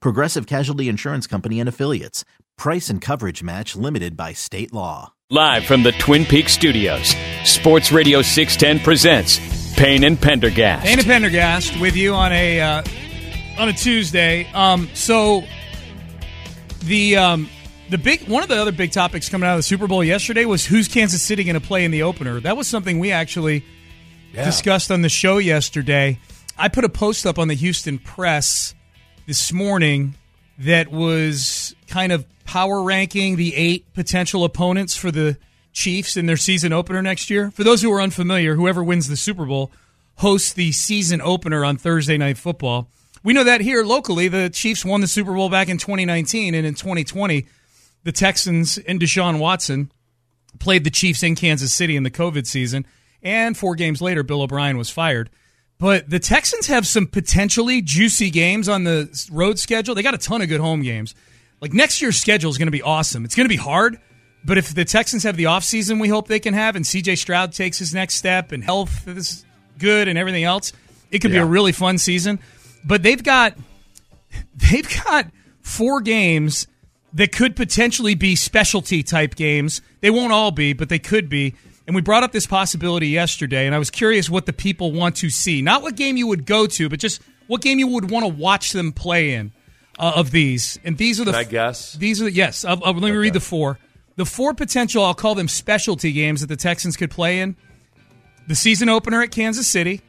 Progressive Casualty Insurance Company and Affiliates. Price and coverage match limited by state law. Live from the Twin Peaks studios, Sports Radio 610 presents Payne and Pendergast. Payne and Pendergast with you on a uh, on a Tuesday. Um, so the um, the big one of the other big topics coming out of the Super Bowl yesterday was who's Kansas City going to play in the opener. That was something we actually yeah. discussed on the show yesterday. I put a post up on the Houston Press this morning that was kind of power ranking the eight potential opponents for the Chiefs in their season opener next year. For those who are unfamiliar, whoever wins the Super Bowl hosts the season opener on Thursday Night Football. We know that here locally, the Chiefs won the Super Bowl back in 2019, and in 2020, the Texans and Deshaun Watson played the Chiefs in Kansas City in the COVID season. And four games later, Bill O'Brien was fired. But the Texans have some potentially juicy games on the road schedule. They got a ton of good home games. Like next year's schedule is going to be awesome. It's going to be hard, but if the Texans have the offseason we hope they can have and CJ Stroud takes his next step and health is good and everything else, it could yeah. be a really fun season. But they've got they've got four games that could potentially be specialty type games. They won't all be, but they could be. And we brought up this possibility yesterday, and I was curious what the people want to see. Not what game you would go to, but just what game you would want to watch them play in uh, of these. And these are the. Can I guess? These are the, yes. I'll, I'll, let me okay. read the four. The four potential, I'll call them specialty games that the Texans could play in. The season opener at Kansas City,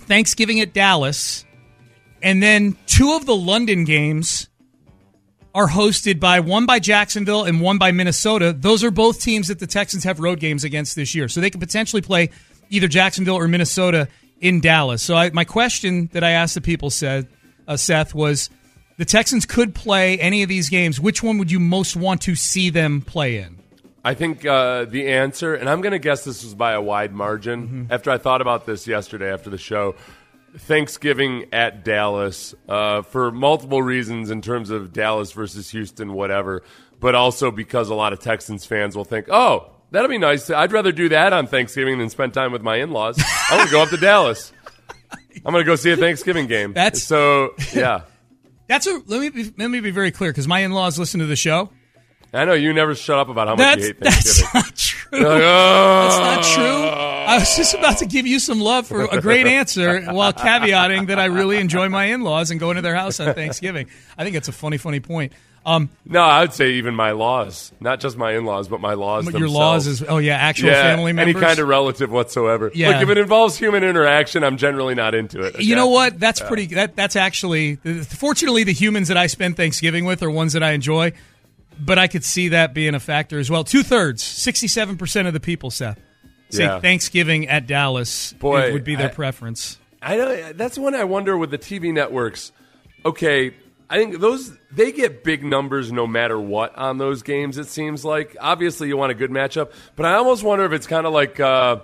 Thanksgiving at Dallas, and then two of the London games are hosted by one by Jacksonville and one by Minnesota. Those are both teams that the Texans have road games against this year. So they could potentially play either Jacksonville or Minnesota in Dallas. So I, my question that I asked the people said, uh, Seth, was the Texans could play any of these games. Which one would you most want to see them play in? I think uh, the answer, and I'm going to guess this was by a wide margin. Mm-hmm. After I thought about this yesterday after the show, Thanksgiving at Dallas uh, for multiple reasons in terms of Dallas versus Houston, whatever, but also because a lot of Texans fans will think, oh, that'll be nice. I'd rather do that on Thanksgiving than spend time with my in laws. I'm going to go up to Dallas. I'm going to go see a Thanksgiving game. That's so, yeah. That's a let me be, let me be very clear because my in laws listen to the show. I know you never shut up about how much that's, you hate Thanksgiving. That's not true. Like, oh. That's not true. I was just about to give you some love for a great answer while caveating that I really enjoy my in-laws and going to their house on Thanksgiving. I think it's a funny, funny point. Um, no, I would say even my laws, not just my in-laws, but my laws. Your themselves. laws is oh yeah, actual yeah, family members, any kind of relative whatsoever. Yeah, Look, if it involves human interaction, I'm generally not into it. Okay? You know what? That's yeah. pretty. That that's actually. Fortunately, the humans that I spend Thanksgiving with are ones that I enjoy but I could see that being a factor as well. Two thirds, sixty-seven percent of the people, Seth, say yeah. Thanksgiving at Dallas Boy, would be their I, preference. I know that's one I wonder with the TV networks. Okay, I think those they get big numbers no matter what on those games. It seems like obviously you want a good matchup, but I almost wonder if it's kind of like. Uh,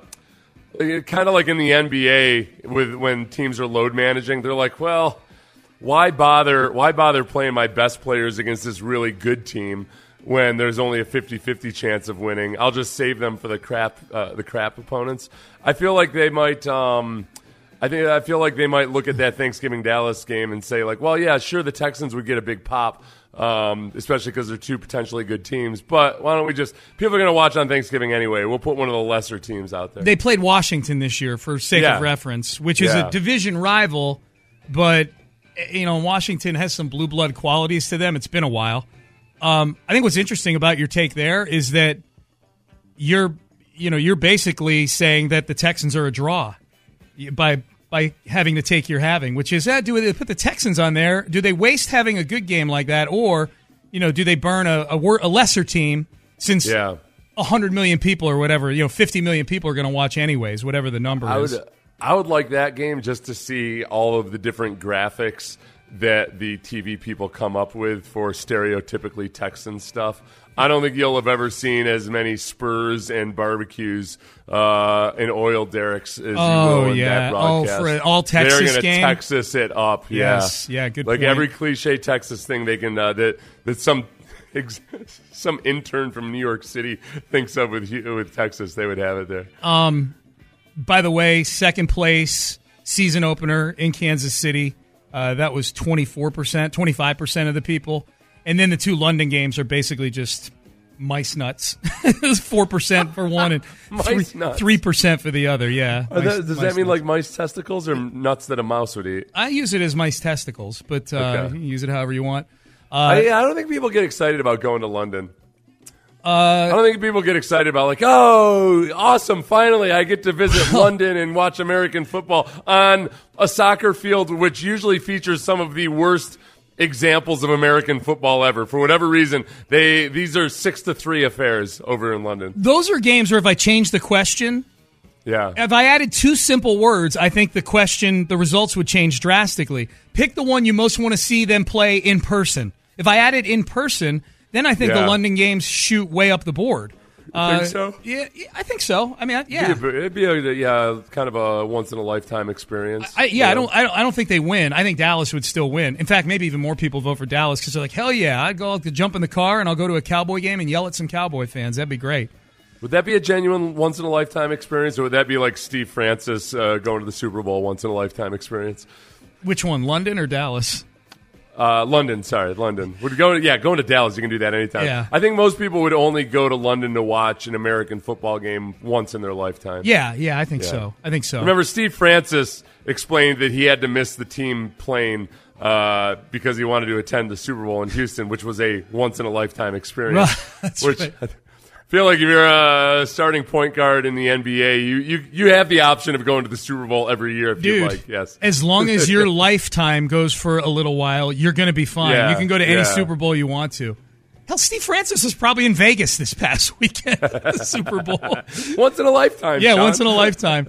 kind of like in the NBA with when teams are load managing, they're like, well, why bother why bother playing my best players against this really good team when there's only a 50-50 chance of winning i'll just save them for the crap uh, the crap opponents i feel like they might um, I think I feel like they might look at that Thanksgiving Dallas game and say like, well, yeah, sure, the Texans would get a big pop, um, especially because they're two potentially good teams. But why don't we just people are going to watch on Thanksgiving anyway? We'll put one of the lesser teams out there. They played Washington this year for sake yeah. of reference, which is yeah. a division rival, but you know, Washington has some blue blood qualities to them. It's been a while. Um, I think what's interesting about your take there is that you're, you know, you're basically saying that the Texans are a draw by by having the take you're having, which is, eh, do they put the Texans on there? Do they waste having a good game like that, or you know, do they burn a a, wor- a lesser team since Yeah. hundred million people or whatever, you know, fifty million people are going to watch anyways, whatever the number I is. would I would like that game just to see all of the different graphics that the TV people come up with for stereotypically Texan stuff. I don't think you'll have ever seen as many Spurs and barbecues uh, and oil derricks as Oh, you will in yeah. that Oh, broadcast. for an all-Texas They're gonna game? Texas it up. Yes. Yeah, Yeah, good Like point. every cliche Texas thing they can uh, that that some. Some intern from New York City thinks of with with Texas, they would have it there. Um, By the way, second place season opener in Kansas City. Uh, that was 24%, 25% of the people. And then the two London games are basically just mice nuts. it was 4% for one and three, 3% for the other. Yeah. Mice- that- does that mean nuts. like mice testicles or nuts that a mouse would eat? I use it as mice testicles, but uh, Okay. you can use it however you want. I, I don't think people get excited about going to London. Uh, I don't think people get excited about like, oh, awesome! Finally, I get to visit London and watch American football on a soccer field, which usually features some of the worst examples of American football ever. For whatever reason, they these are six to three affairs over in London. Those are games where if I change the question, Yeah, if I added two simple words, I think the question, the results would change drastically. Pick the one you most want to see them play in person. If I added in person, then I think Yeah. the London games shoot way up the board. Uh, think so? Yeah, yeah, I think so. I mean, yeah. it'd be, it'd be a, yeah, kind of a once in a lifetime experience. I, yeah, I don't, I don't. I don't think they win. I think Dallas would still win. In fact, maybe even more people vote for Dallas because they're like, hell yeah, I'd go I'll jump in the car and I'll go to a Cowboy game and yell at some Cowboy fans. That'd be great. Would that be a genuine once in a lifetime experience, or would that be like Steve Francis uh, going to the Super Bowl once in a lifetime experience? Which one, London or Dallas? Uh, London, sorry, London. Would go? Yeah, going to Dallas, you can do that anytime. Yeah. I think most people would only go to London to watch an American football game once in their lifetime. Yeah, yeah, I think Yeah. so. I think so. Remember, Steve Francis explained that he had to miss the team plane uh, because he wanted to attend the Super Bowl in Houston, which was a once in a lifetime experience. Right, that's which right. Feel like if you're a starting point guard in the NBA, you, you, you have the option of going to the Super Bowl every year if you like. Yes. as long as your lifetime goes for a little while, you're going to be fine. Yeah, you can go to any yeah. Super Bowl you want to. Hell, Steve Francis was probably in Vegas this past weekend at the Super Bowl. once in a lifetime. Yeah, Sean. once in a lifetime.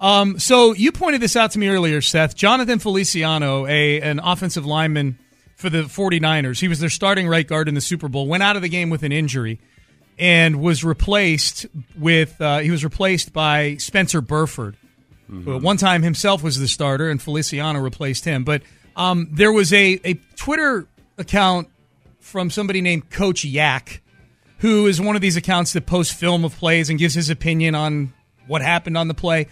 Um, so you pointed this out to me earlier, Seth. Jonathan Feliciano, a an offensive lineman for the 49ers. He was their starting right guard in the Super Bowl. Went out of the game with an injury and was replaced with uh, he was replaced by Spencer Burford. who at one time himself was the starter and Feliciano replaced him. But um, there was a, a Twitter account from somebody named Coach Yak, who is one of these accounts that posts film of plays and gives his opinion on what happened on the play.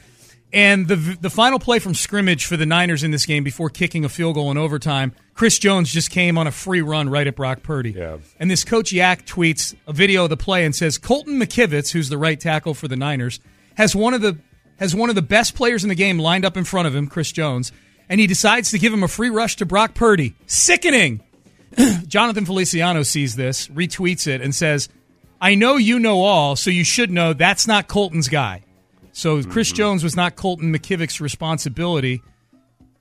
And the the final play from scrimmage for the Niners in this game before kicking a field goal in overtime, Chris Jones just came on a free run right at Brock Purdy. Yeah. And this coach Yak tweets a video of the play and says Colton McKivitz, who's the right tackle for the Niners, has one of the has one of the best players in the game lined up in front of him, Chris Jones, and he decides to give him a free rush to Brock Purdy. Sickening. Jonathan Feliciano sees this, retweets it, and says, I know you know all, so you should know that's not Colton's guy. So Chris mm-hmm. Jones was not Colton McKivitz's responsibility.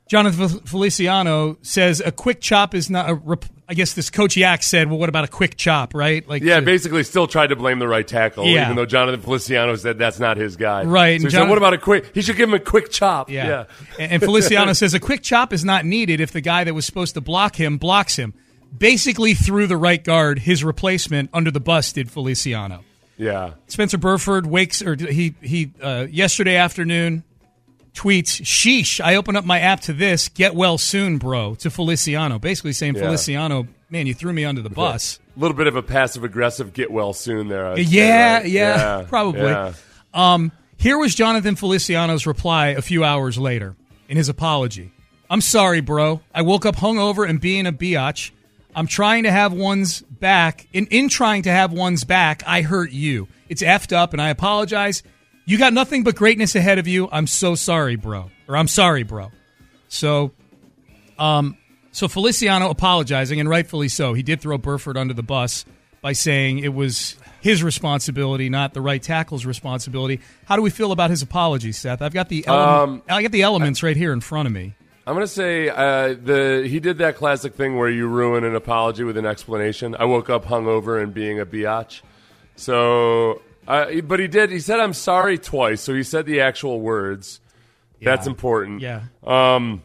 Jonathan Feliciano says a quick chop is not a. Rep- I guess this coach Yak said, well, what about a quick chop, right? Like, Yeah, to- basically still tried to blame the right tackle, Yeah. even though Jonathan Feliciano said that's not his guy. Right, So said, what about a quick? He should give him a quick chop. Yeah. And, and Feliciano says a quick chop is not needed if the guy that was supposed to block him blocks him. Basically, threw the right guard, his replacement, under the bus did Feliciano. Yeah. Spencer Burford wakes or he he uh, yesterday afternoon tweets, "Sheesh! I open up my app to this. Get well soon, bro." To Feliciano, basically saying, Yeah. "Feliciano, man, you threw me under the bus." A little bit of a passive aggressive get well soon there. I'd say, Yeah, yeah, probably. yeah. Um, here was Jonathan Feliciano's reply a few hours later in his apology. I'm sorry, bro. I woke up hungover and being a biatch. I'm trying to have one's back. In, in trying to have one's back, I hurt you. It's effed up, and I apologize. You got nothing but greatness ahead of you. I'm so sorry, bro. Or I'm sorry, bro. So, um, so Feliciano apologizing, and rightfully so. He did throw Burford under the bus by saying it was his responsibility, not the right tackle's responsibility. How do we feel about his apology, Seth? I've got the element, I got the elements right here in front of me. I'm gonna say uh, the he did that classic thing where you ruin an apology with an explanation. I woke up hungover and being a biatch. So, uh, but he did. He said I'm sorry twice. So he said the actual words. That's important. Yeah. Um,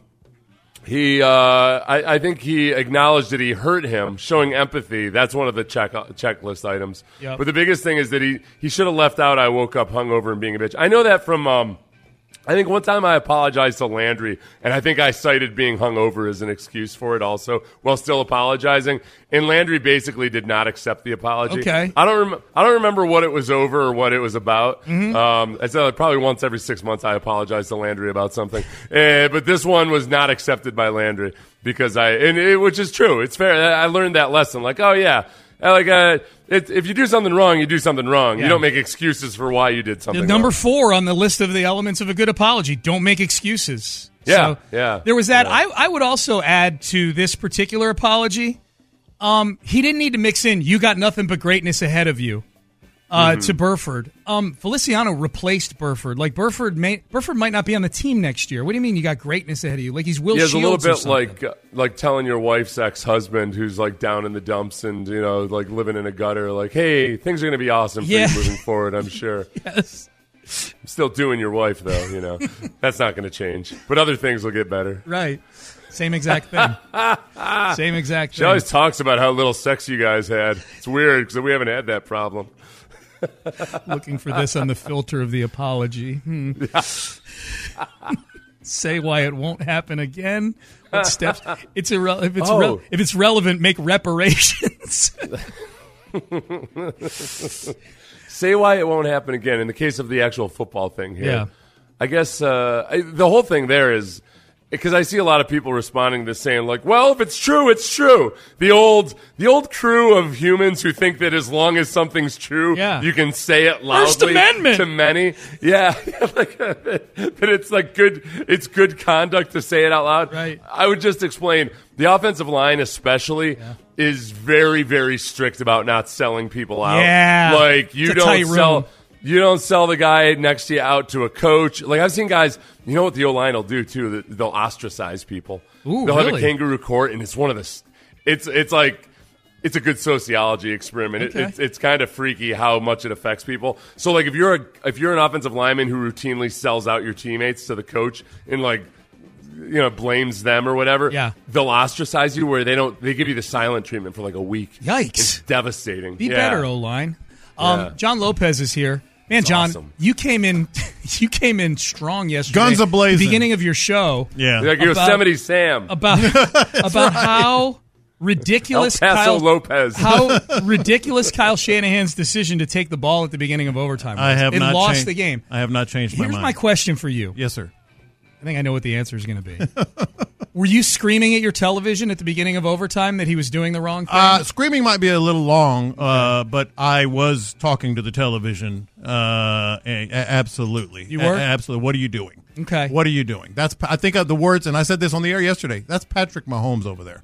he, uh, I, I think he acknowledged that he hurt him, showing empathy. That's one of the check checklist items. Yep. But the biggest thing is that he he should have left out. I woke up hungover and being a bitch. I know that from. Um, I think one time I apologized to Landry, and I think I cited being hungover as an excuse for it also, while still apologizing. And Landry basically did not accept the apology. Okay. I don't. Rem- I don't remember what it was over or what it was about. Mm-hmm. Um, I said probably once every six months I apologize to Landry about something, uh, but this one was not accepted by Landry because I, and it, which is true. It's fair. I learned that lesson. Like, oh yeah. Uh, Like uh, it, if you do something wrong, you do something wrong. Yeah. You don't make excuses for why you did something. Number wrong. four on the list of the elements of a good apology: don't make excuses. Yeah, So, yeah, There was that. yeah. I, I would also add to this particular apology. Um, he didn't need to mix in. You got nothing but greatness ahead of you. Uh, Mm-hmm. To Burford, um, Feliciano replaced Burford. Like Burford, may, Burford might not be on the team next year. What do you mean you got greatness ahead of you? Like he's Will Yeah, it's a little bit like uh, like telling your wife's ex husband who's like down in the dumps and you know like living in a gutter. Like, hey, things are going to be awesome for Yeah. you moving forward. I'm sure. yes. I'm still doing your wife though. You know, that's not going to change. But other things will get better. Right. Same exact thing. Same exact She always talks about how little sex you guys had. It's weird because we haven't had that problem. looking for this on the filter of the apology. Hmm. Say why it won't happen again. What steps? It's if it's re- Oh. if it's relevant, make reparations. Say why it won't happen again in the case of the actual football thing here. Yeah. I guess uh, I, the whole thing there is because I see a lot of people responding to saying like, "Well, if it's true, it's true." The old the old crew of humans who think that as long as something's true, Yeah. you can say it loudly First Amendment. to many. Yeah, like, that it's like good. It's good conduct to say it out loud. Right. I would just explain the offensive line, especially. Is very, very strict about not selling people out. Yeah. like you It's don't sell. You don't sell the guy next to you out to a coach. Like I've seen guys, you know what the O line will do too? They'll ostracize people. Ooh, They'll have a kangaroo court, and it's one of the. It's it's like it's a good sociology experiment. It, Okay. it's it's kind of freaky how much it affects people. So like if you're a if you're an offensive lineman who routinely sells out your teammates to the coach and like you know blames them or whatever, Yeah. they'll ostracize you where they don't they give you the silent treatment for like a week. Yikes. It's devastating. Be Yeah. better, O line. Um, Yeah. John Lopez is here. Man, John, awesome. you came in. You came in strong yesterday. Guns a-blazing. The beginning of your show Yeah. Like About- Yosemite Sam. about about how ridiculous El Paso Kyle, Lopez. how ridiculous Kyle Shanahan's decision to take the ball at the beginning of overtime. Was. I have it not lost changed- the game. I have not changed my mind. Here's mind. my question for you. yes, sir. I think I know what the answer is going to be. Were you screaming at your television at the beginning of overtime that he was doing the wrong thing? Uh, screaming might be a little long, uh, but I was talking to the television. Uh, absolutely, You were? Absolutely. What are you doing? Okay. What are you doing? That's I think of the words, and I said this on the air yesterday. That's Patrick Mahomes over there.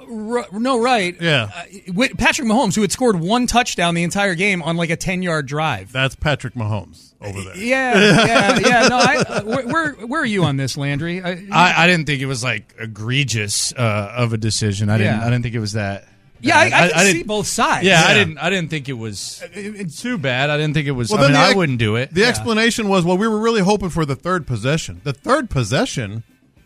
R- no, right. Yeah. Uh, Patrick Mahomes, who had scored one touchdown the entire game on like a 10 yard drive. That's Patrick Mahomes over there. Yeah, yeah, yeah. No, I, uh, where, where, where are you on this, Landry? I, I, I didn't think it was like egregious uh, of a decision. I didn't. Yeah. I didn't think it was that. yeah, I, I, bad. can see both sides. Yeah, I didn't. I didn't think it was too bad. I didn't think it was. Well, I then mean, the I wouldn't do it. The explanation was, well, we were really hoping for the third possession. The third possession.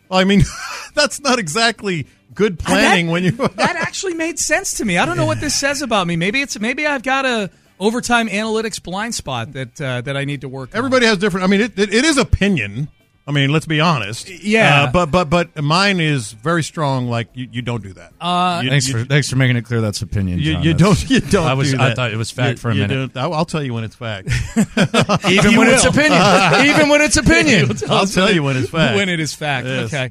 Well, I mean, that's not exactly good planning that, when you. that actually made sense to me. I don't know what this says about me. Maybe it's maybe I've got a overtime analytics blind spot that uh, that I need to work. on. Everybody has different. I mean, it, it, it is opinion. I mean, let's be honest. Yeah. Uh, but but but mine is very strong. Like you, you don't do that. Uh, You- Thanks you- for thanks for making it clear that's opinion. You, John. you don't. You don't. I was. do I thought it was fact You- for a you minute. don't- I'll, I'll tell you when it's fact. Even when it's opinion. Even when it's opinion. I'll tell you when it's fact. When it is fact. Yes. Okay.